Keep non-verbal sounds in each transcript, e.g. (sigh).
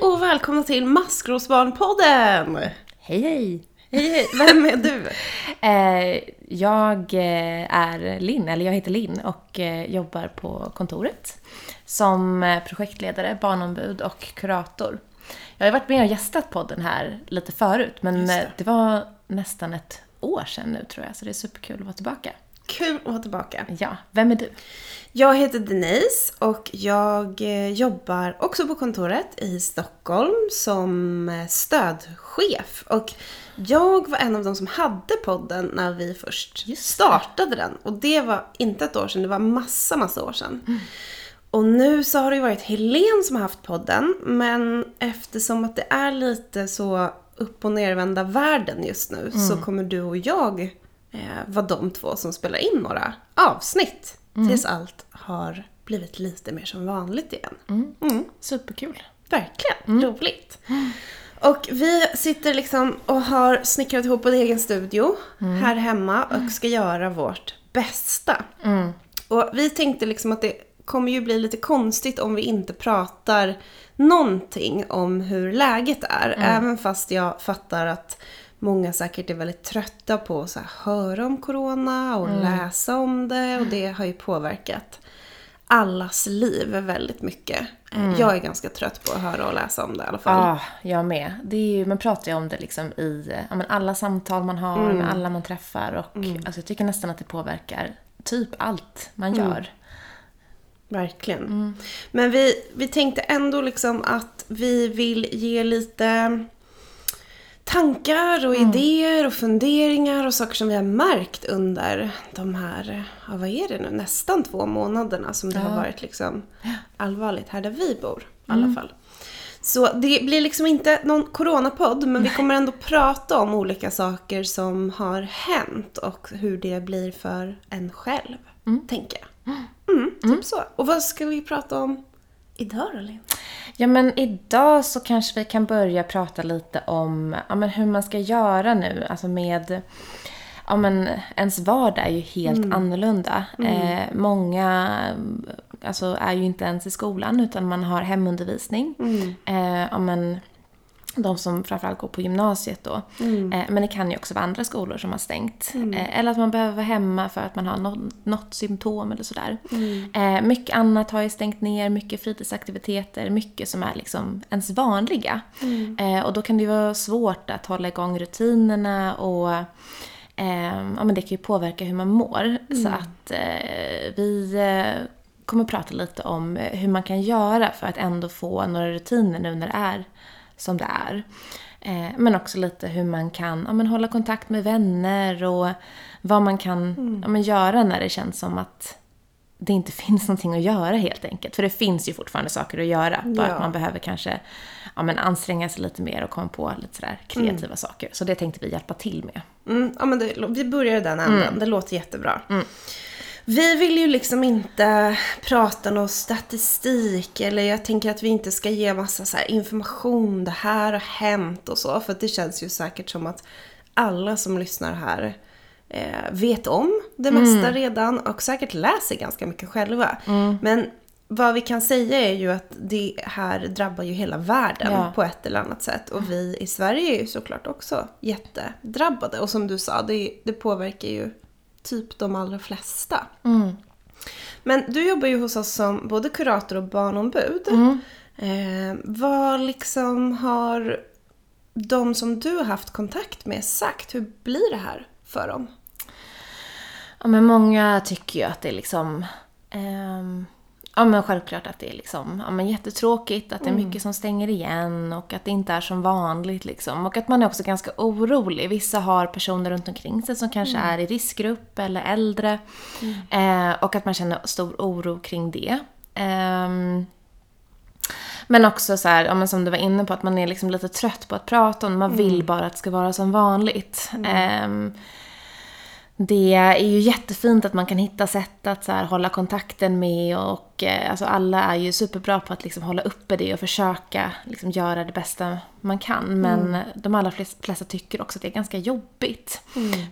och välkomna till Maskrosbarnpodden! Hej hej! Hej hej, vem är du? (laughs) Eh, jag eh, är Linn, eller jag heter Linn och eh, jobbar på kontoret som projektledare, barnombud och kurator. Jag har varit med och gästat podden här lite förut men det. det var nästan ett år sedan nu tror jag så det är superkul att vara tillbaka. Kul att vara tillbaka. Ja, vem är du? Jag heter Denise och jag eh, jobbar också på kontoret i Stockholm som eh, stödchef. Och jag var en av de som hade podden när vi först startade den. Och det var inte ett år sedan, det var massa, massa år sedan. Och nu så har det ju varit Helen som har haft podden, men eftersom att det är lite så upp och nervända världen just nu så kommer du och jag eh, vara de två som spelar in några avsnitt. Tills allt har blivit lite mer som vanligt igen. Mm. Superkul. Verkligen, roligt. Och vi sitter liksom och har snickrat ihop en egen studio här hemma och ska göra vårt bästa. Och vi tänkte liksom att det kommer ju bli lite konstigt om vi inte pratar någonting om hur läget är. Även fast jag fattar att många säkert är väldigt trötta på att höra om corona och läsa om det. Och det har ju påverkat allas liv väldigt mycket. Jag är ganska trött på att höra och läsa om det i alla fall. Ja, jag med. Det är ju, man pratar ju om det liksom i ja, men alla samtal man har med alla man träffar och alltså, jag tycker nästan att det påverkar typ allt man gör. Verkligen. Men vi, vi tänkte ändå liksom att vi vill ge lite tankar och idéer och funderingar och saker som vi har märkt under de här, ja, vad är det nu, nästan två månaderna som det har varit liksom allvarligt här där vi bor i alla fall. Så det blir liksom inte någon coronapodd men vi kommer ändå prata om olika saker som har hänt och hur det blir för en själv, tänker jag. Mm, typ så. Och vad ska vi prata om idag då, Linn? Ja, men idag så kanske vi kan börja prata lite om ja, men hur man ska göra nu, alltså med Ja, men ens vardag är ju helt annorlunda. Eh, många alltså, är ju inte ens i skolan utan man har hemundervisning. Eh, ja, men, de som framförallt går på gymnasiet då. Eh, men det kan ju också vara andra skolor som har stängt. Eh, eller att man behöver vara hemma för att man har nå- något symptom eller sådär. Eh, mycket annat har ju stängt ner, mycket fritidsaktiviteter, mycket som är liksom ens vanliga. Eh, och då kan det ju vara svårt att hålla igång rutinerna och eh, ja, men det kan ju påverka hur man mår. Så att eh, vi kommer prata lite om hur man kan göra för att ändå få några rutiner nu när det är som det är. Eh, men också lite hur man kan ja, men hålla kontakt med vänner och vad man kan ja, men göra när det känns som att det inte (laughs) finns någonting att göra helt enkelt. För det finns ju fortfarande saker att göra. Bara Ja. att man behöver kanske ja, men anstränga sig lite mer och komma på lite sådär kreativa saker. Så det tänkte vi hjälpa till med. Mm, ja, men det, vi börjar i den änden. Det låter jättebra. Vi vill ju liksom inte prata någon statistik eller jag tänker att vi inte ska ge massa så information, det här har hänt och så. För det känns ju säkert som att alla som lyssnar här eh, vet om det mesta redan och säkert läser ganska mycket själva. Men vad vi kan säga är ju att det här drabbar ju hela världen Ja. på ett eller annat sätt. Och vi i Sverige är ju såklart också jättedrabbade. Och som du sa, det, det påverkar ju typ de allra flesta. Men du jobbar ju hos oss som både kurator och barnombud. Eh, vad liksom har de som du har haft kontakt med sagt? Hur blir det här för dem? Ja, men många tycker ju att det är liksom... ehm, ja, men självklart att det är liksom, ja, men jättetråkigt, att det är mycket som stänger igen och att det inte är som vanligt. Liksom. Och att man är också ganska orolig. Vissa har personer runt omkring sig som kanske är i riskgrupp eller äldre. Eh, och att man känner stor oro kring det. Ehm, men också så här, ja, men som du var inne på, att man är liksom lite trött på att prata om Man vill bara att det ska vara som vanligt. Ehm, det är ju jättefint att man kan hitta sätt att så här, hålla kontakten med och eh, alltså alla är ju superbra på att liksom hålla uppe det och försöka liksom, göra det bästa man kan. Men de allra flesta, flesta tycker också att det är ganska jobbigt.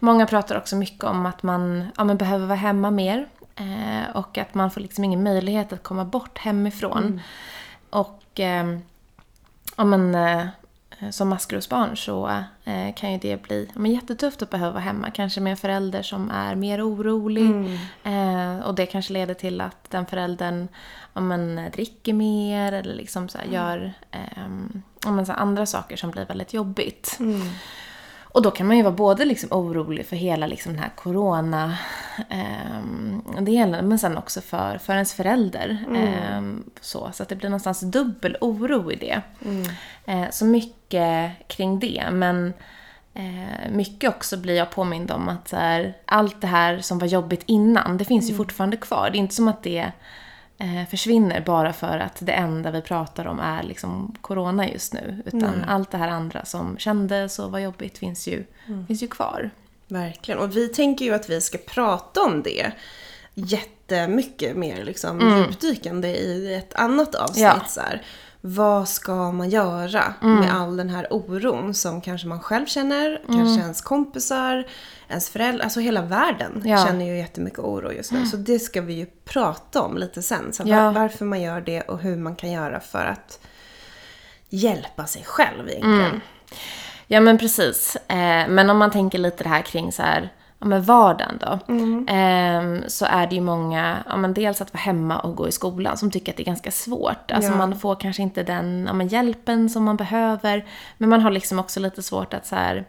Många pratar också mycket om att man ja, men behöver vara hemma mer eh, och att man får liksom ingen möjlighet att komma bort hemifrån. Och ehm, ja, men, eh, som maskrosbarn så eh, kan ju det bli men, jättetufft att behöva vara hemma. Kanske med en förälder som är mer orolig. Eh, och det kanske leder till att den föräldern men, dricker mer eller liksom så här, gör eh, ja, men, så andra saker som blir väldigt jobbigt. Och då kan man ju vara både liksom orolig för hela liksom den här corona eh, delen men sen också för, för ens förälder. Eh, så, så att det blir någonstans dubbel oro i det. Eh, så mycket kring det. Men eh, mycket också blir jag påmind om att här, allt det här som var jobbigt innan, det finns ju fortfarande kvar. Det är inte som att det eh, försvinner bara för att det enda vi pratar om är liksom corona just nu. Utan allt det här andra som kändes och var jobbigt finns ju, finns ju kvar. Verkligen. Och vi tänker ju att vi ska prata om det jättemycket mer liksom djupdykande i ett annat avsnitt. Ja. Så här. Vad ska man göra med all den här oron som kanske man själv känner, kanske ens kompisar, ens föräldrar, alltså hela världen Ja. känner ju jättemycket oro just nu. Så det ska vi ju prata om lite sen. Så Ja. var, varför man gör det och hur man kan göra för att hjälpa sig själv egentligen. Ja men precis. Eh, men om man tänker lite det här kring så här, ja men vardagen då. Eh, så är det ju många, ja men dels att vara hemma och gå i skolan som tycker att det är ganska svårt. Alltså Ja. man får kanske inte den ja, men hjälpen som man behöver. Men man har liksom också lite svårt att så här,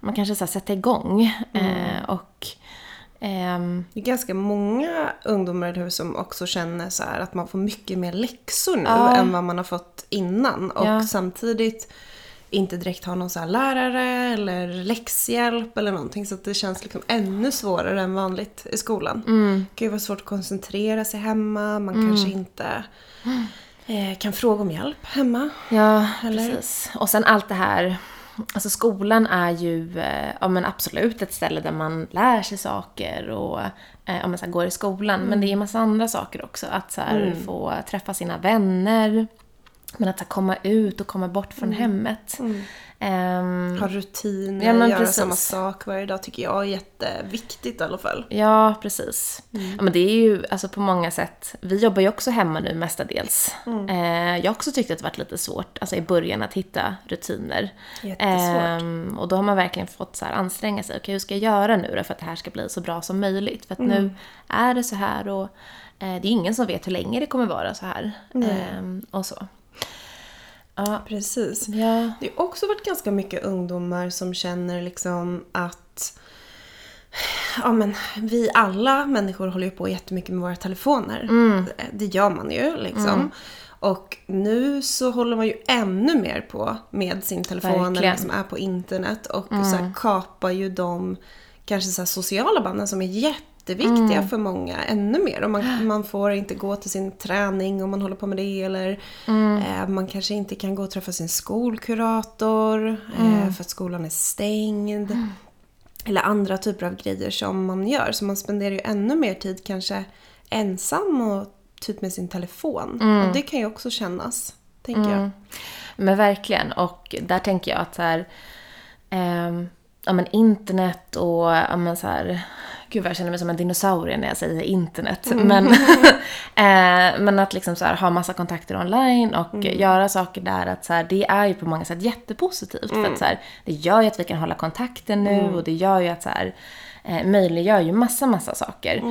man kanske så här sätta igång. Eh, och ehm, Det är ganska många ungdomar hur som också känner så här att man får mycket mer läxor nu Ja. än vad man har fått innan. Och samtidigt inte direkt har någon så här lärare eller läxhjälp eller någonting. Så att det känns liksom ännu svårare än vanligt i skolan. Mm. Det kan ju vara svårt att koncentrera sig hemma. Man kanske inte eh, kan fråga om hjälp hemma. Ja, Eller? precis. Och sen allt det här, alltså skolan är ju eh, ja, men absolut ett ställe där man lär sig saker och eh, men så går i skolan. Men det är ju massa andra saker också. Att så här, få träffa sina vänner, men att här, komma ut och komma bort från hemmet. Ehm, Ha rutiner, Ja, göra precis. samma sak varje dag tycker jag är jätteviktigt i alla fall. Ja, precis. Ja, men det är ju alltså på många sätt, vi jobbar ju också hemma nu mestadels. Eh, jag har också tyckt att det varit lite svårt, alltså i början att hitta rutiner. Jättesvårt. Ehm, och då har man verkligen fått så här anstränga sig. Okej, hur ska jag göra nu då för att det här ska bli så bra som möjligt? För att nu är det så här och eh, det är ingen som vet hur länge det kommer vara så här. Ehm, och så. Ja, Precis. ja. Det har också varit ganska mycket ungdomar som känner liksom att Ja men vi alla människor håller ju på jättemycket med våra telefoner. Det gör man ju liksom. Och nu så håller man ju ännu mer på med sin telefon eller liksom är på internet och så här kapar ju de kanske så sociala banden som är jätteviktiga för många ännu mer. Och man, man får inte gå till sin träning om man håller på med det eller eh, man kanske inte kan gå och träffa sin skolkurator eh, för att skolan är stängd. Eller andra typer av grejer som man gör. Så man spenderar ju ännu mer tid kanske ensam och typ med sin telefon. Och det kan ju också kännas, tänker jag. Men verkligen. Och där tänker jag att så här, ehm, ja, men internet och ja, men så här, gud vad jag känner mig som en dinosaurie när jag säger internet. Men, (laughs) eh, men att liksom så här, ha massa kontakter online och göra saker där, att så här, det är ju på många sätt jättepositivt. För att så här, det gör ju att vi kan hålla kontakten nu och det gör ju att så här, eh, möjliggör ju massa, massa saker.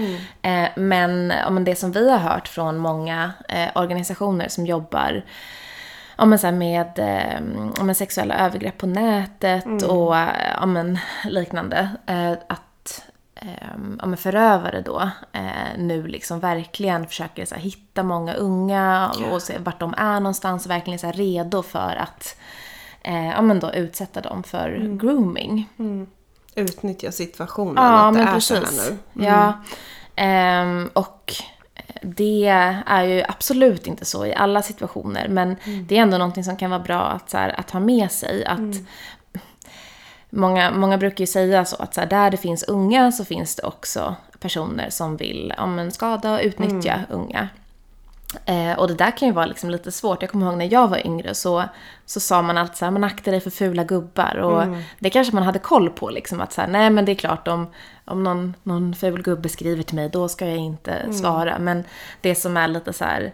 Eh, men, det som vi har hört från många eh, organisationer som jobbar ja, men så med eh, ja, men sexuella övergrepp på nätet och eh, ja, men liknande. Eh, att eh, ja, men förövare då eh, nu liksom verkligen försöker så här, hitta många unga och se vart de är någonstans och verkligen så här, redo för att eh, ja, men då utsätta dem för grooming. Utnyttja situationen, Ja, att det är så precis. här nu. Ja. Ehm, och det är ju absolut inte så i alla situationer, men det är ändå någonting som kan vara bra att, så här, att ha med sig. Att många, många brukar ju säga så att så här, där det finns unga så finns det också personer som vill ja, men skada och utnyttja unga. Eh, och det där kan ju vara liksom lite svårt. Jag kommer ihåg när jag var yngre så, så sa man alltid så här, man aktar dig för fula gubbar. Och det kanske man hade koll på liksom att så här, nej men det är klart om, om någon, någon ful gubbe skriver till mig då ska jag inte svara. Men det som är lite så här,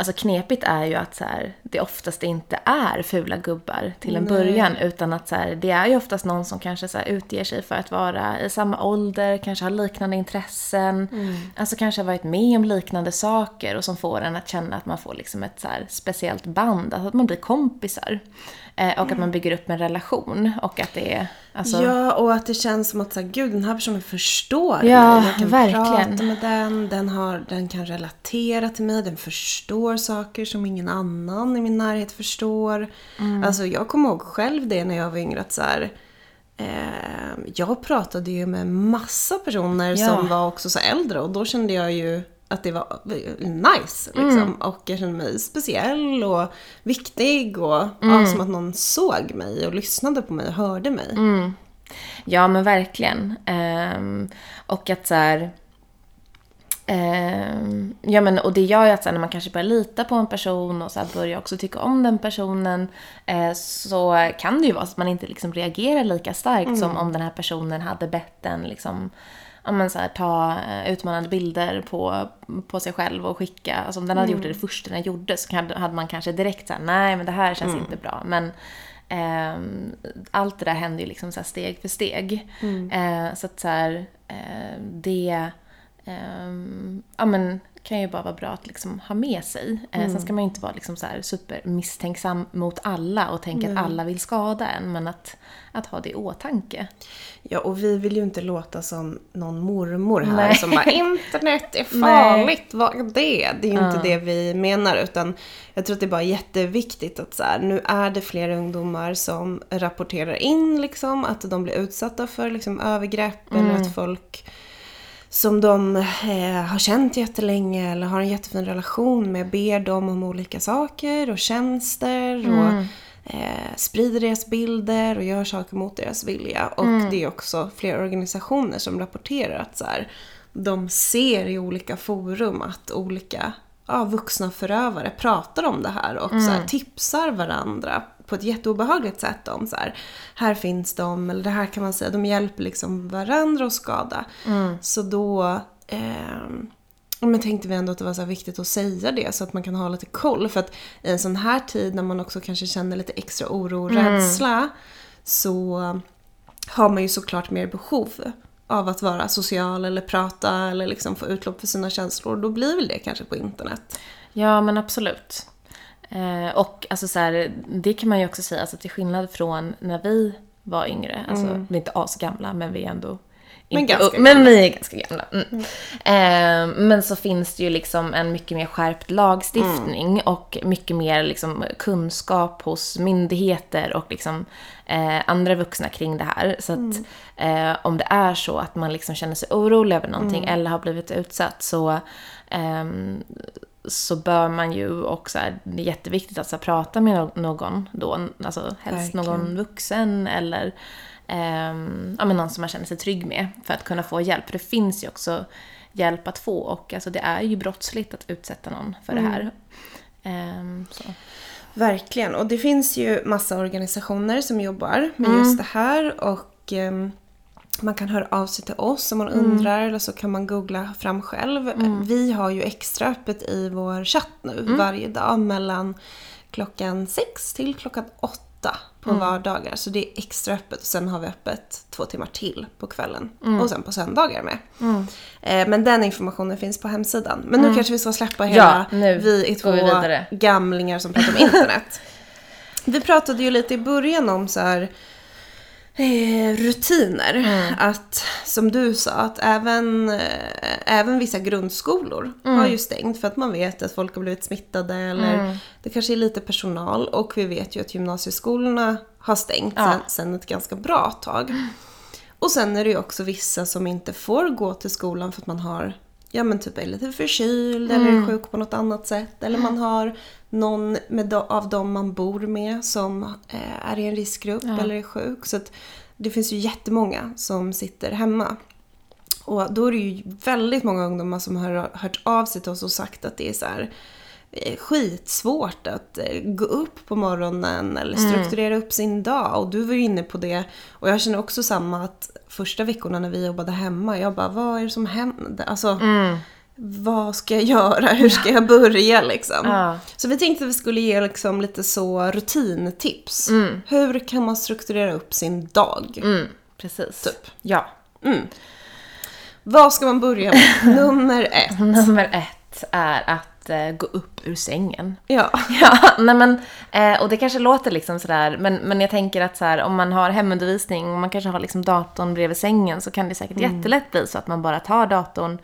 alltså knepigt är ju att så här, det oftast inte är fula gubbar till en början. Utan att så här, det är ju oftast någon som kanske så här, utger sig för att vara i samma ålder, kanske har liknande intressen. Alltså kanske har varit med om liknande saker och som får en att känna att man får liksom ett så speciellt band. Alltså att man blir kompisar. Eh, och att man bygger upp en relation. Och att det är... Alltså, Ja, och att det känns som att så här, gud, den här personen förstår Ja, mig. Jag kan verkligen. prata med den, den, har, den kan relatera till mig, den förstår saker som ingen annan i min närhet förstår. Mm. Alltså jag kommer ihåg själv det när jag var yngre att så här, eh, jag pratade ju med massa personer Ja. som var också så äldre och då kände jag ju att det var nice liksom. Mm. Och jag kände mig speciell och viktig och Mm. ja, som att någon såg mig och lyssnade på mig och hörde mig. Mm. Ja, men verkligen. Ehm, och att så här... ehm, ja, men och det gör ju att så här, när man kanske börjar lita på en person och så här, börjar också tycka om den personen eh, så kan det ju vara så att man inte liksom reagerar lika starkt som om den här personen hade bett en liksom Ja, men så här, ta eh, utmanande bilder på, på sig själv och skicka. Alltså om den hade gjort det det första den gjorde så hade man kanske direkt sagt nej men det här känns inte bra. Men ehm, allt det där händer ju liksom så steg för steg. Eh, så att så här, eh, det ja, men, kan ju bara vara bra att liksom ha med sig. Eh, Sen ska man ju inte vara liksom så här super misstänksam mot alla och tänka att alla vill skada en. Men att, att ha det i åtanke. Ja, och vi vill ju inte låta som någon mormor här Nej. som bara internet är (laughs) farligt, vad är det? Det är ju inte det vi menar utan jag tror att det är bara jätteviktigt att så här, nu är det fler ungdomar som rapporterar in liksom att de blir utsatta för liksom övergrepp eller att folk som de eh, har känt jättelänge eller har en jättefin relation med ber dem om olika saker och tjänster och eh, sprider deras bilder och gör saker mot deras vilja. Och det är också flera organisationer som rapporterar att så här, de ser i olika forum att olika ja, vuxna förövare pratar om det här och så här, tipsar varandra på ett jätteobehagligt sätt om så här, här finns de, eller det här kan man säga, de hjälper liksom varandra att skada. Så då Ja, Men tänkte vi ändå att det var så viktigt att säga det så att man kan ha lite koll. För att i en sån här tid när man också kanske känner lite extra oro och rädsla så har man ju såklart mer behov av att vara social eller prata eller liksom få utlopp för sina känslor. Då blir väl det kanske på internet. Ja, men absolut. Eh, och alltså så här, det kan man ju också säga, alltså till skillnad från när vi var yngre, alltså vi är inte asgamla men vi är ändå Men inte, ganska men vi är ganska gamla. Mm. Eh, men så finns det ju liksom en mycket mer skärpt lagstiftning och mycket mer liksom kunskap hos myndigheter och liksom eh, andra vuxna kring det här. Så att eh, om det är så att man liksom känner sig orolig över någonting eller har blivit utsatt så ehm, så bör man ju också, det är jätteviktigt att så här, prata med någon då, alltså helst Verkligen. någon vuxen eller ehm, ja, men någon som man känner sig trygg med för att kunna få hjälp. För det finns ju också hjälp att få och alltså, det är ju brottsligt att utsätta någon för det här. Så. Verkligen. Och det finns ju massa organisationer som jobbar med just det här. Och ehm, man kan höra av sig till oss om man undrar eller så kan man googla fram själv. Vi har ju extra öppet i vår chatt nu varje dag mellan klockan sex till klockan åtta på vardagar. Så det är extra öppet. Och sen har vi öppet två timmar till på kvällen. Och sen på söndagar med. Eh, men den informationen finns på hemsidan. Men nu kanske vi ska släppa hela nu vi är två vi gamlingar som pratar om internet. vi pratade ju lite i början om så här eh, rutiner. Mm. Att, som du sa, att även, eh, även vissa grundskolor Mm. har ju stängt för att man vet att folk har blivit smittade eller Mm. det kanske är lite personal. Och vi vet ju att gymnasieskolorna har stängt Ja. sen, sen ett ganska bra tag. Och sen är det ju också vissa som inte får gå till skolan för att man har Ja men typ är lite förkyld eller är sjuk på något annat sätt. Eller man har någon med av dem man bor med som eh, är i en riskgrupp eller är sjuk. Så att det finns ju jättemånga som sitter hemma. Och då är det ju väldigt många ungdomar som har hört av sig till oss och sagt att det är så här eh, skitsvårt att eh, gå upp på morgonen eller strukturera upp sin dag. Och du var ju inne på det. Och jag känner också samma att första veckorna när vi jobbade hemma, jag bara vad är det som händer? Alltså, vad ska jag göra? (laughs) Hur ska jag börja liksom? Ja. Så vi tänkte att vi skulle ge liksom lite så rutintips. Mm. Hur kan man strukturera upp sin dag? Mm, precis. Typ. Ja. Vad ska man börja med? (laughs) Nummer ett. Nummer ett är att eh, gå upp ur sängen. Ja. (laughs) Ja, nej men, eh, och det kanske låter liksom sådär, men, men jag tänker att så här, om man har hemundervisning och man kanske har liksom datorn bredvid sängen så kan det säkert jättelätt bli så att man bara tar datorn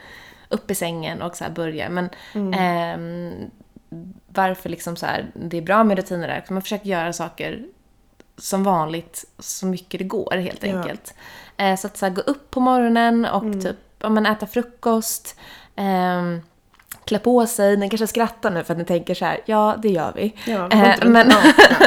upp i sängen och så här börjar. Men ehm, varför liksom så här, det är bra med rutiner där, man försöker göra saker som vanligt så mycket det går helt Ja. enkelt. Eh, så att så här, gå upp på morgonen och typ ja, men äta frukost. ehm, klä på sig. Ni kanske skrattar nu för att ni tänker så här, ja det gör vi. Ja, Eh, men, nakna. (laughs)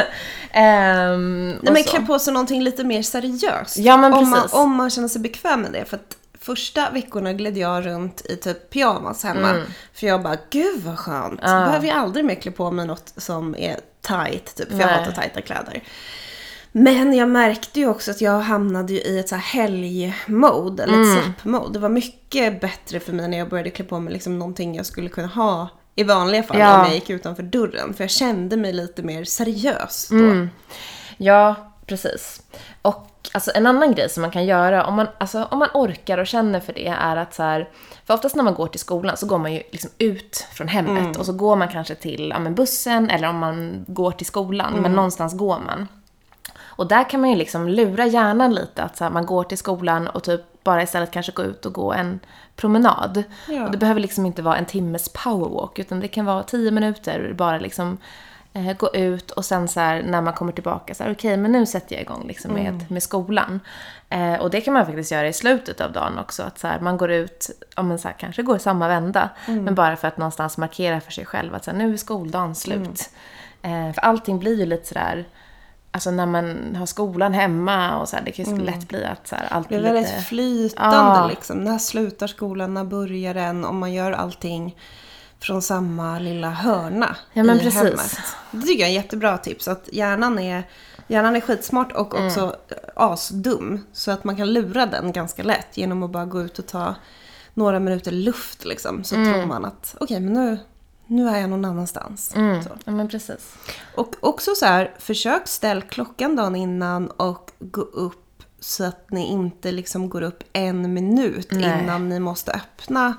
ehm, Nej men klä på sig någonting lite mer seriöst. Ja, men om, man, precis. om man känner sig bekväm med det. För att första veckorna gled jag runt i typ pyjamas hemma. För jag bara, gud vad skönt. Mm. Ja. Behöver jag aldrig mer klä på mig något som är tight typ. För jag Nej. hatar tajta kläder. Men jag märkte ju också att jag hamnade ju i ett så här helgmode, eller Mm. ett släppmode. Det var mycket bättre för mig när jag började klä på mig liksom någonting jag skulle kunna ha i vanliga fall Ja. om jag gick utanför dörren. För jag kände mig lite mer seriös då. Mm. Ja, precis. Och alltså, en annan grej som man kan göra om man, alltså, om man orkar och känner för det är att så här, för oftast när man går till skolan så går man ju liksom ut från hemmet och så går man kanske till ja, men bussen eller om man går till skolan, men någonstans går man. Och där kan man ju liksom lura hjärnan lite att så här, man går till skolan och typ bara istället kanske gå ut och gå en promenad. Ja. Och det behöver liksom inte vara en timmes powerwalk utan det kan vara tio minuter bara liksom eh, gå ut och sen så här, när man kommer tillbaka så här, okej men nu sätter jag igång liksom med, med skolan. Eh, och det kan man faktiskt göra i slutet av dagen också att så här, man går ut, ja men så här, kanske går samma vända men bara för att någonstans markera för sig själv att så här, nu är skoldagen slut. Eh, för allting blir ju lite sådär Alltså när man har skolan hemma och så här, det kan ju lätt bli att så här, allt Det är blir väldigt lite... flytande Ja. liksom. När slutar skolan? När börjar den? Om man gör allting från samma lilla hörna Ja, men i precis. hemmet. Det tycker jag är ett jättebra tips. Att hjärnan är, hjärnan är skitsmart och Mm. också asdum. Så att man kan lura den ganska lätt genom att bara gå ut och ta några minuter luft liksom. Så Mm. tror man att okej, men nu, nu är jag någon annanstans. Mm. Ja men precis. Och också så här, försök ställ klockan dagen innan och gå upp så att ni inte liksom går upp en minut Nej. innan ni måste öppna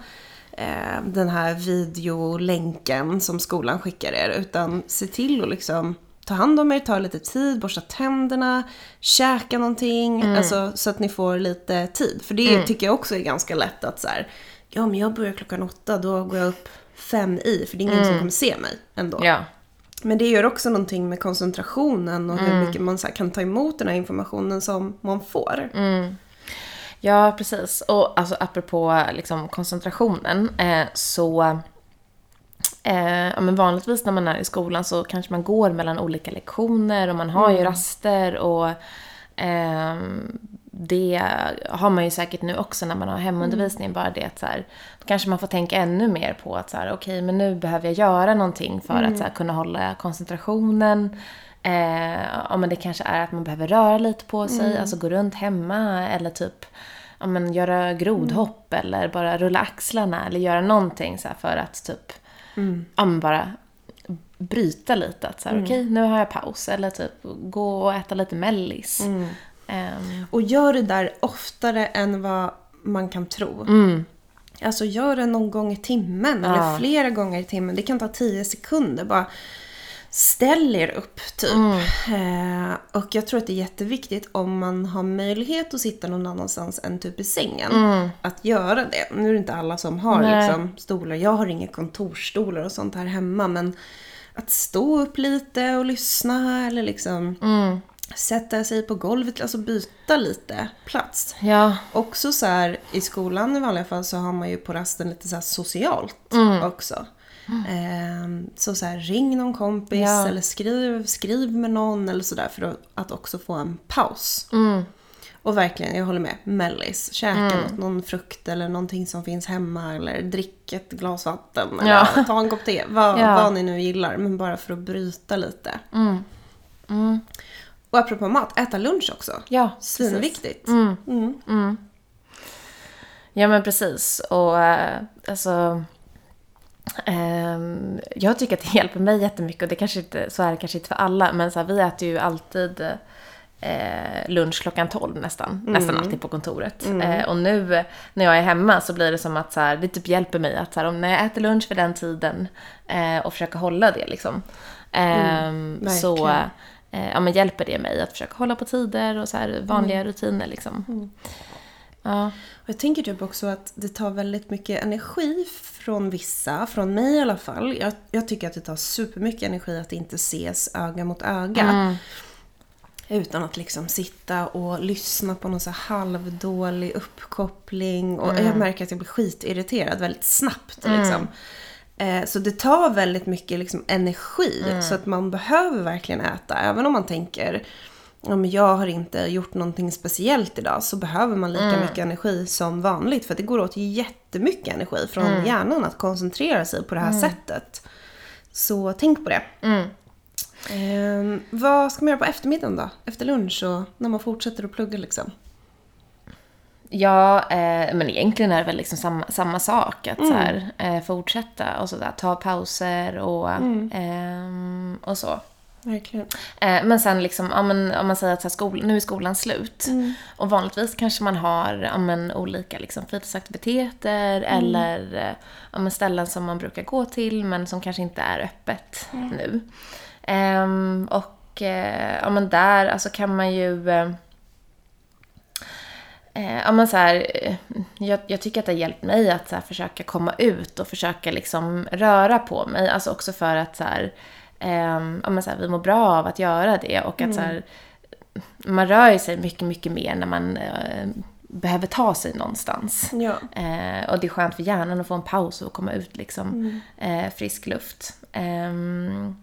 eh, den här videolänken som skolan skickar er. Utan se till att liksom ta hand om er, ta lite tid, borsta tänderna, käka någonting. Alltså, så att ni får lite tid. För det tycker jag också är ganska lätt att så här, ja men jag börjar klockan åtta, då går jag upp fem i. För det är ingen som kommer se mig ändå. Ja. Men det gör också någonting med koncentrationen och hur mycket man så här kan ta emot den här informationen som man får. Ja, precis. Och alltså apropå liksom, koncentrationen eh, så Eh, ja, men vanligtvis när man är i skolan så kanske man går mellan olika lektioner och man har ju raster och ehm, det har man ju säkert nu också när man har hemundervisning. Bara det att så här, då kanske man får tänka ännu mer på att så här, okej men nu behöver jag göra någonting för att så här, kunna hålla koncentrationen. Eh, ja, men det kanske är att man behöver röra lite på sig, alltså gå runt hemma eller typ ja, men göra grodhopp eller bara rulla axlarna eller göra någonting så för att typ ja, men bara bryta lite. Att så här, okej nu har jag paus eller typ gå och äta lite mellis. Ehm, Och gör det där oftare än vad man kan tro. Alltså gör det någon gång i timmen eller Ja. flera gånger i timmen. Det kan ta tio sekunder. Bara ställ er upp typ. Eh, och jag tror att det är jätteviktigt om man har möjlighet att sitta någon annanstans än typ i sängen. Att göra det. Nu är det inte alla som har Nej. liksom, stolar. Jag har inga kontorsstolar och sånt här hemma. Men att stå upp lite och lyssna eller liksom sätta sig på golvet, alltså byta lite plats. ja, Också så här i skolan i vanliga fall så har man ju på rasten lite så socialt också. Ehm, så så här, ring någon kompis Ja. eller skriv, skriv med någon eller sådär för att, också få en paus. Och verkligen, jag håller med, mellis. Käka något, någon frukt eller någonting som finns hemma eller drick ett glas vatten eller Ja. ta en kopp te. Vad, Ja. vad ni nu gillar, men bara för att bryta lite. Och apropå mat, äta lunch också. ja. Svinviktigt. Ja men precis. Och eh, alltså jag tycker att det (laughs) hjälper mig jättemycket och det kanske inte, så är det kanske inte för alla, men så här, vi äter ju alltid eh, lunch klockan 12 nästan, nästan alltid på kontoret. Eh, och nu när jag är hemma så blir det som att så här, det typ hjälper mig att så här, om när jag äter lunch för den tiden eh, och försöka hålla det liksom. Ehm, så verkligen. eh, ja, men hjälper det mig att försöka hålla på tider och så här vanliga rutiner liksom. Ja. Och jag tänker typ också att det tar väldigt mycket energi från vissa, från mig i alla fall. Jag, jag tycker att det tar supermycket energi att inte ses öga mot öga. Utan att liksom sitta och lyssna på någon så halvdålig uppkoppling. Och jag märker att jag blir skitirriterad väldigt snabbt. Liksom. Eh, Så det tar väldigt mycket liksom energi. Så att man behöver verkligen äta. Även om man tänker ja, men jag har inte gjort någonting speciellt idag. Så behöver man lika mycket energi som vanligt. För det går åt jättemycket energi från hjärnan att koncentrera sig på det här sättet. Så tänk på det. Ehm, vad ska man göra på eftermiddagen då? Efter lunch och när man fortsätter att plugga liksom? Ja, eh, men egentligen är det väl liksom samma, samma sak. Att så här, eh, fortsätta och sådär. Ta pauser och, ehm, och så. Verkligen. Eh, men sen liksom, om man säger att skol, nu är skolan slut. Och vanligtvis kanske man har men, olika liksom, fritidsaktiviteter eller eh, men, ställen som man brukar gå till men som kanske inte är öppet nu. Ehm, och eh, men där alltså, kan man ju... Eh, men så här, jag, jag tycker att det har hjälpt mig att så här, försöka komma ut och försöka liksom röra på mig. Alltså också för att så här, ehm, ja, men så här, vi mår bra av att göra det och att så här, man rör sig mycket, mycket mer när man eh, behöver ta sig någonstans. Ja. Eh, och det är skönt för hjärnan att få en paus och komma ut liksom, eh, frisk luft. Ehm,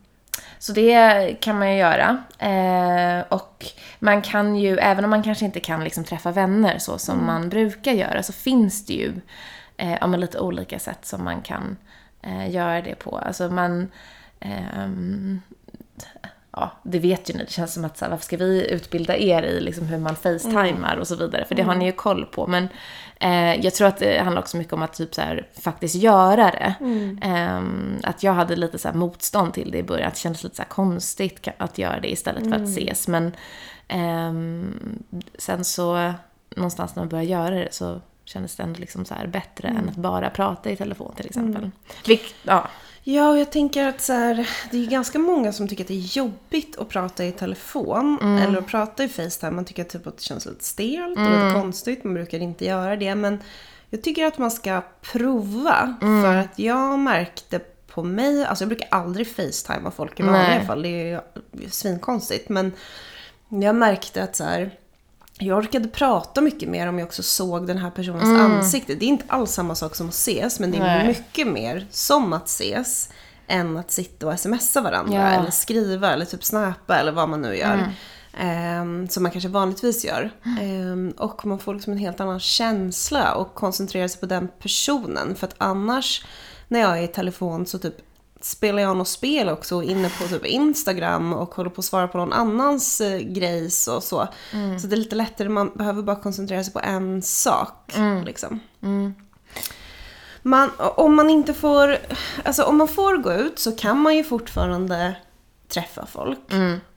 så det kan man ju göra. Eh, och man kan ju, även om man kanske inte kan liksom träffa vänner så som man brukar göra, så finns det ju eh, ja, lite olika sätt som man kan eh, göra det på. Alltså man... ehm, ja, det vet ju ni. Det känns som att så här, varför ska vi utbilda er i liksom hur man facetimar och så vidare? För det har ni ju koll på. Men eh, jag tror att det handlar också mycket om att typ så här, faktiskt göra det. Ehm, att jag hade lite så här motstånd till det i början. Att det kändes lite så konstigt att göra det istället för att ses. Men ehm, sen så, någonstans när man börjar göra det så kändes det ändå liksom så bättre än att bara prata i telefon till exempel. Vilk, ja. Ja, och jag tänker att så här, det är ganska många som tycker att det är jobbigt att prata i telefon. Eller att prata i Facetime. Man tycker typ att det känns lite stelt och lite konstigt. Man brukar inte göra det. Men jag tycker att man ska prova. För att jag märkte på mig, alltså jag brukar aldrig facetimea folk i vanliga fall. Det är ju svinkonstigt. Men jag märkte att så här, jag orkade prata mycket mer om jag också såg den här personens ansikte. Det är inte alls samma sak som att ses, men det är Nej. mycket mer som att ses än att sitta och smsa varandra Ja. eller skriva eller typ snappa eller vad man nu gör. Ehm, som man kanske vanligtvis gör. Ehm, och man får liksom en helt annan känsla och koncentrerar sig på den personen. För att annars när jag är i telefon så typ spelar jag något spel också och inne på typ Instagram och håller på att svara på någon annans eh, grejs och så. Så det är lite lättare, man behöver bara koncentrera sig på en sak. Liksom. Man, om man inte får, alltså om man får gå ut så kan man ju fortfarande träffa folk.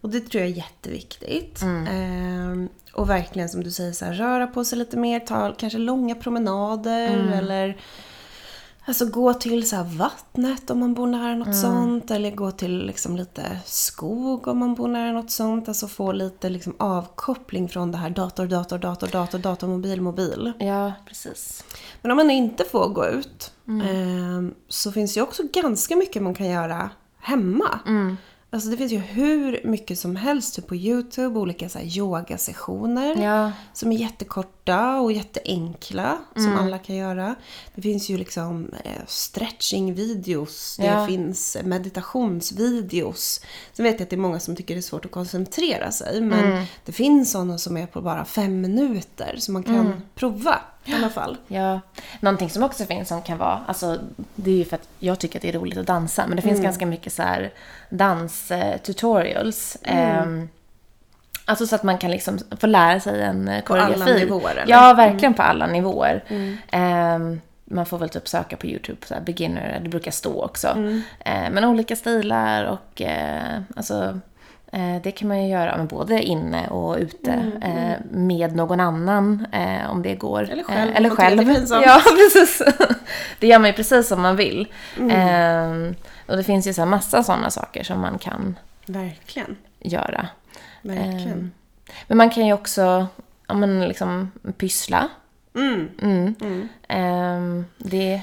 Och det tror jag är jätteviktigt. Ehm, och verkligen som du säger, så här, röra på sig lite mer, ta kanske långa promenader eller Alltså gå till så vattnet om man bor nära något sånt. Eller gå till liksom lite skog om man bor nära något sånt. Alltså få lite liksom avkoppling från det här dator, dator, dator, dator, dator, mobil, mobil. ja, precis. Men om man inte får gå ut ehm, så finns ju också ganska mycket man kan göra hemma. Alltså det finns ju hur mycket som helst typ på YouTube, olika så här yogasessioner. Ja. Som är jättekorta och jätteenkla som alla kan göra. Det finns ju liksom eh, stretching-videos, det Ja. finns meditationsvideos. Sen vet jag att det är många som tycker det är svårt att koncentrera sig. Men det finns sådana som är på bara fem minuter som man kan prova i alla fall. Ja, någonting som också finns som kan vara, alltså det är ju för att jag tycker att det är roligt att dansa, men det finns ganska mycket så här dans-tutorials. Ehm, alltså så att man kan liksom få lära sig en eh, På alla koreografi. nivåer, eller? Ja, verkligen på alla nivåer. Ehm, man får väl typ söka på YouTube, så här beginner, det brukar stå också. Eh, men olika stilar och eh, alltså eh, det kan man ju göra både inne och ute eh, med någon annan eh, om det går. Eller själv, Eh, eller själv. det. Ja, (laughs) precis. Det gör man ju precis som man vill. Eh, och det finns ju så massa sådana saker som man kan Verkligen. göra. Verkligen. Ehm, Men man kan ju också ja, men liksom, pyssla. Mm. Mm. Ehm, det,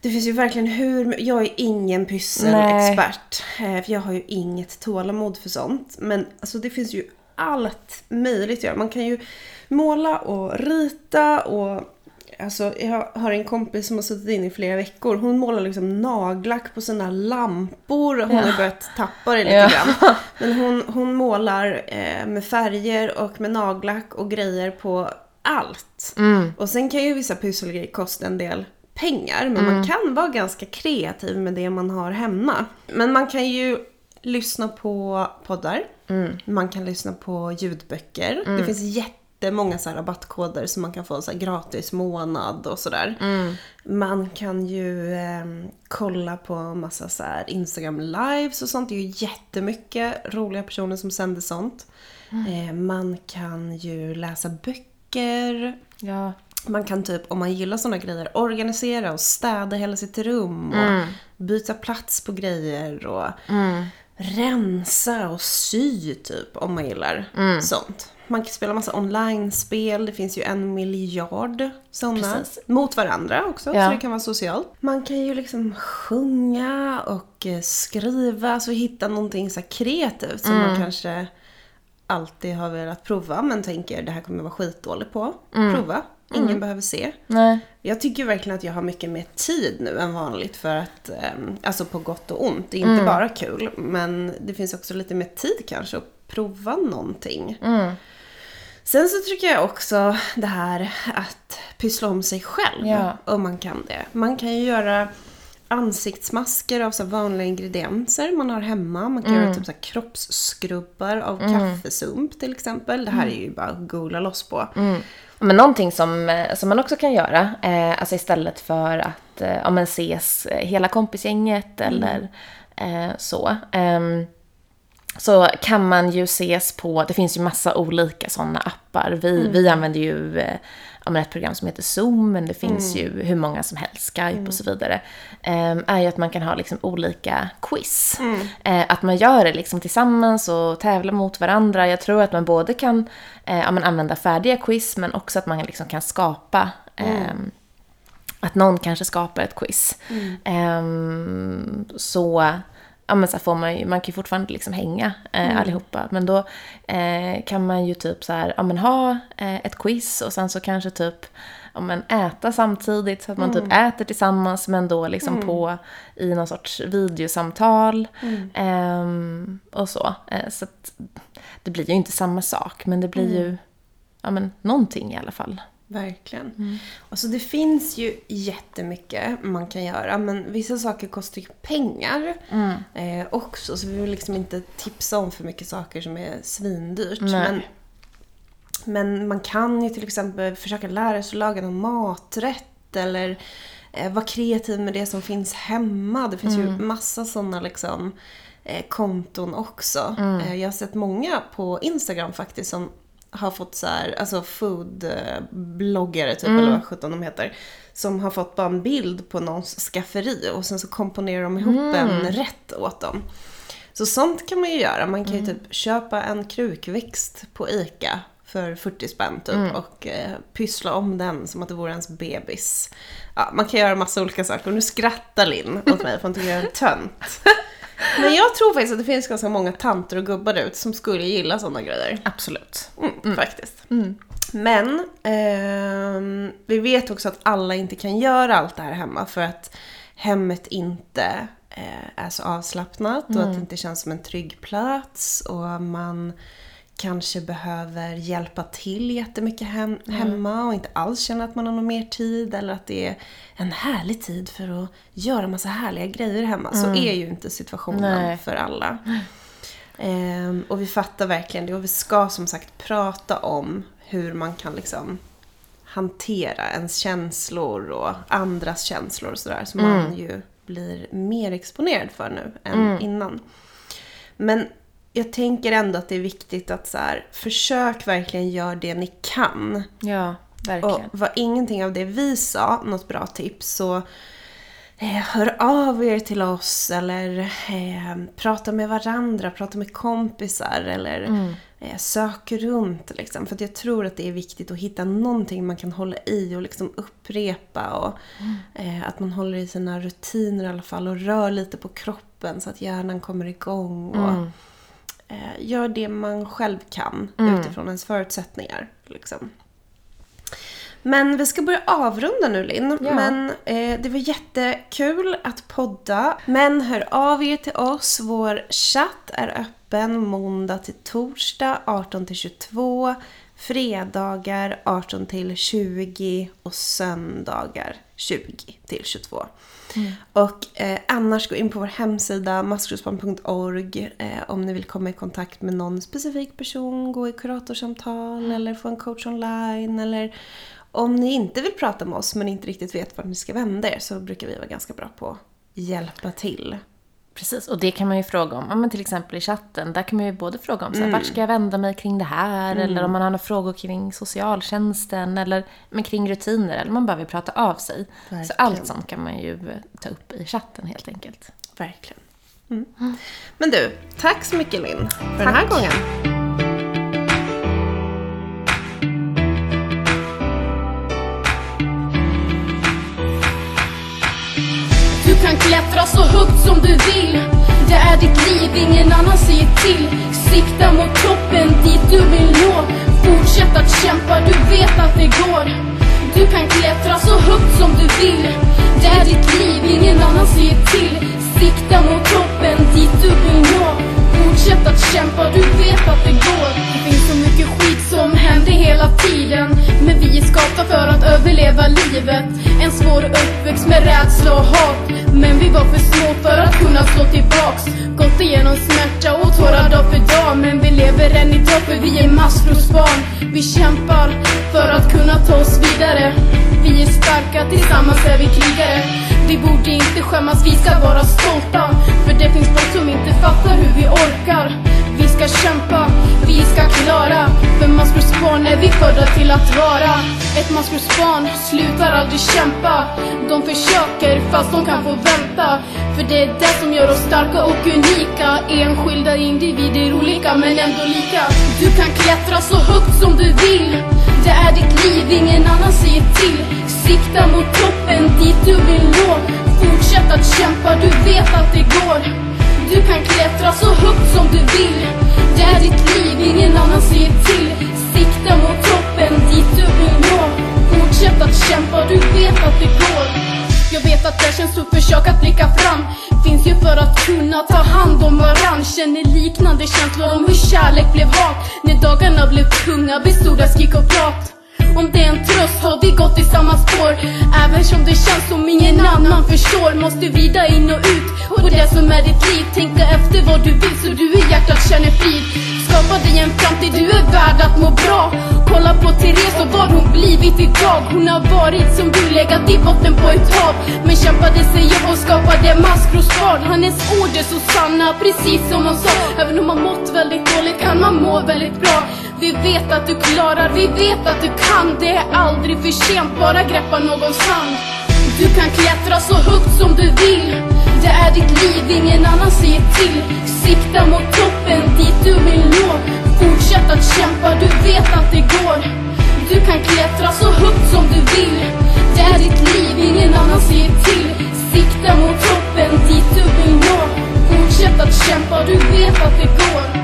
Det finns ju verkligen hur... Jag är ingen pysselexpert. eh, För jag har ju inget tålamod för sånt. Men alltså det finns ju allt möjligt att göra. Man kan ju måla och rita och... Alltså jag har en kompis som har suttit inne i flera veckor. Hon målar liksom nagellack på sina lampor. Hon har börjat tappa det lite Ja. grann. (laughs) Men hon, hon målar eh, med färger och med nagellack och grejer på allt. mm, Och sen kan ju vissa pusselgrejer kosta en del pengar. Men man kan vara ganska kreativ med det man har hemma. Men man kan ju lyssna på poddar. Man kan lyssna på ljudböcker. Det finns jättemånga så rabattkoder som man kan få så här gratis månad och sådär. Man kan ju eh, kolla på massa så Instagram lives och sånt. Det är ju jättemycket roliga personer som sänder sånt. Eh, man kan ju läsa böcker. ja. Man kan typ, om man gillar såna grejer, organisera och städa hela sitt rum och byta plats på grejer och rensa och sy typ om man gillar sånt. Man kan spela massa online-spel, det finns ju en miljard sådana. Mot varandra också, Ja. så det kan vara socialt. Man kan ju liksom sjunga och eh, skriva, så hitta någonting så kreativt som man kanske alltid har velat prova men tänker det här kommer jag vara skitdålig på. Prova. Ingen behöver se. Nej. Jag tycker verkligen att jag har mycket mer tid nu än vanligt för att, ehm, alltså på gott och ont. Det är inte bara kul, men det finns också lite mer tid kanske att prova någonting. Mm. Sen så tycker jag också det här att pyssla om sig själv, Ja. om man kan det. Man kan ju göra ansiktsmasker av så vanliga ingredienser man har hemma. Man kan Mm. göra typ så kroppsskrubbar av kaffesump till exempel. Det här Mm. är ju bara att googla loss på. Men någonting som, eh, som man också kan göra, eh, alltså istället för att eh, ja, men ses eh, hela kompisgänget eller eh, så. ehm, så kan man ju ses på, det finns ju massa olika sådana appar. Vi, vi använder ju eh, ja, men ett program som heter Zoom, men det finns ju hur många som helst, Skype och så vidare. ehm, är ju att man kan ha liksom olika quiz. Eh, att man gör det liksom tillsammans och tävlar mot varandra. Jag tror att man både kan eh, ja, men använda färdiga quiz, men också att man liksom kan skapa ehm, att någon kanske skapar ett quiz. Ehm, så ja, men så får man ju, man kan ju fortfarande liksom hänga eh, allihopa. Men då eh, kan man ju typ så här, ja men ha eh, ett quiz och sen så kanske typ ja, men äta samtidigt så att man typ äter tillsammans men då liksom på i någon sorts videosamtal. Ehm, och så. Eh, så att det blir ju inte samma sak men det blir ju ja, men någonting i alla fall. Verkligen. Mm. Alltså det finns ju jättemycket man kan göra men vissa saker kostar ju pengar Mm. eh, också så vi vill liksom inte tipsa om för mycket saker som är svindyrt. Nej. Men, men man kan ju till exempel försöka lära sig att laga någon maträtt eller eh, vara kreativ med det som finns hemma. Det finns ju Mm. massa sådana liksom eh, konton också. Mm. Eh, jag har sett många på Instagram faktiskt som har fått så här, alltså foodbloggare typ, Mm. eller vad sjutton de heter. Som har fått bara en bild på någons skafferi och sen så komponerar de ihop Mm. en rätt åt dem. Så sånt kan man ju göra. Man kan ju Mm. typ köpa en krukväxt på ICA för 40 spänn typ Mm. och eh, pyssla om den som att det vore ens bebis. Ja, man kan göra massa olika saker och nu skrattar Linn åt mig för hon tycker jag är en tönt. (laughs) Men jag tror faktiskt att det finns ganska många tanter och gubbar där ute som skulle gilla sådana grejer. Absolut. Mm, Faktiskt. Men ehm, vi vet också att alla inte kan göra allt det här hemma för att hemmet inte eh, är så avslappnat och att det inte känns som en trygg plats och man kanske behöver hjälpa till jättemycket hem, hemma och inte alls känner att man har någon mer tid eller att det är en härlig tid för att göra massa härliga grejer hemma. Så är ju inte situationen Nej. för alla. Ehm, och vi fattar verkligen det och vi ska som sagt prata om hur man kan liksom hantera ens känslor och andras känslor och sådär som man ju blir mer exponerad för nu än innan. Men jag tänker ändå att det är viktigt att så här, försök verkligen göra det ni kan. Ja, verkligen. Och var ingenting av det vi sa något bra tips så eh, hör av er till oss eller eh, prata med varandra, prata med kompisar eller eh, sök runt. Liksom. För jag tror att det är viktigt att hitta någonting man kan hålla i och liksom upprepa. Och, eh, att man håller i sina rutiner i alla fall och rör lite på kroppen så att hjärnan kommer igång. Och, eh, gör det man själv kan utifrån ens förutsättningar. Liksom. Men vi ska börja avrunda nu Linn. Ja. Men eh, det var jättekul att podda. Men hör av er till oss. Vår chatt är öppen måndag till torsdag 18 till 22. Fredagar 18 till 20 och söndagar 20 till 22. Och eh, annars gå in på vår hemsida maskrosbarn.org eh, om ni vill komma i kontakt med någon specifik person, gå i kuratorsamtal eller få en coach online eller om ni inte vill prata med oss men inte riktigt vet vart ni ska vända er så brukar vi vara ganska bra på att hjälpa till. Precis, och det kan man ju fråga om. Ja, men till exempel i chatten, där kan man ju både fråga om så här, vart ska jag vända mig kring det här? Eller om man har några frågor kring socialtjänsten eller men kring rutiner. Eller man vill prata av sig. Så Verkligen. allt sånt kan man ju eh, ta upp i chatten helt enkelt. Verkligen. Mm. Men du, tack så mycket Linn för den här Tack. gången. Klättra så högt som du vill. Det är ditt liv, ingen annan säger till. Sikta mot toppen, dit du vill nå. Fortsätt att kämpa, du vet att det går. Du kan klättra så högt som du vill. Det är ditt liv, ingen annan säger till. Sikta mot toppen, dit du vill nå. Fortsätt att kämpa, du vet att det går. Det finns så mycket skit som händer hela tiden. Men vi är skapta för att överleva livet. En svår uppväxt med rädsla och hat. Men vi var för små för att kunna slå tillbaks. Gått igenom smärta och tårar dag för dag. Men vi lever än idag för vi är maskrosbarn Vi kämpar för att kunna ta oss vidare. Vi är starka, tillsammans är vi krigare vi borde inte skämmas, vi ska vara stolta. För det finns folk som inte fattar hur vi orkar. Vi ska kämpa, vi ska klara. För maskrosbarn är vi födda till att vara. Ett maskrosbarn slutar aldrig kämpa. De försöker fast de kan få vänta. För det är det som gör oss starka och unika. Enskilda individer olika men ändå lika. Du kan klättra så högt som du vill. Det är ditt liv, ingen annan säger till. Sikta mot toppen, dit du vill nå. Fortsätt att kämpa, du vet att det går. Du kan klättra så högt som du vill. Det är ditt liv, ingen annan säger till. Sikta mot toppen, dit du vill nå. Fortsätt att kämpa, du vet att det går. Jag vet att det känns tufft, försök att blicka fram. Finns ju för att kunna ta hand om varann. Känner liknande känslor om hur kärlek blev hat. När dagarna blev tunga bestod av skrik och prat. Om det är en tröst har vi gått förstår Måste vrida in och ut på det som är ditt liv. Tänka efter vad du vill så du i hjärtat känner frid. Skapa dig en framtid, du är värd att må bra. Kolla på Therese och vad hon blivit idag. Hon har varit som du, legat i botten på ett hav. Men kämpade sig upp och skapade maskrosbarn Hennes ord är så sanna, precis som hon sa. Även om man mått väldigt dåligt kan man må väldigt bra. Vi vet att du klarar, vi vet att du kan. Det är aldrig för sent, bara greppa någons hand. Du kan klättra så högt som du vill. Det är ditt liv, ingen annan säger till. Sikta mot toppen, dit du vill nå. Fortsätt att kämpa, du vet att det går. Du kan klättra så högt som du vill. Det är ditt liv, ingen annan säger till. Sikta mot toppen, dit du vill nå. Fortsätt att kämpa, du vet att det går.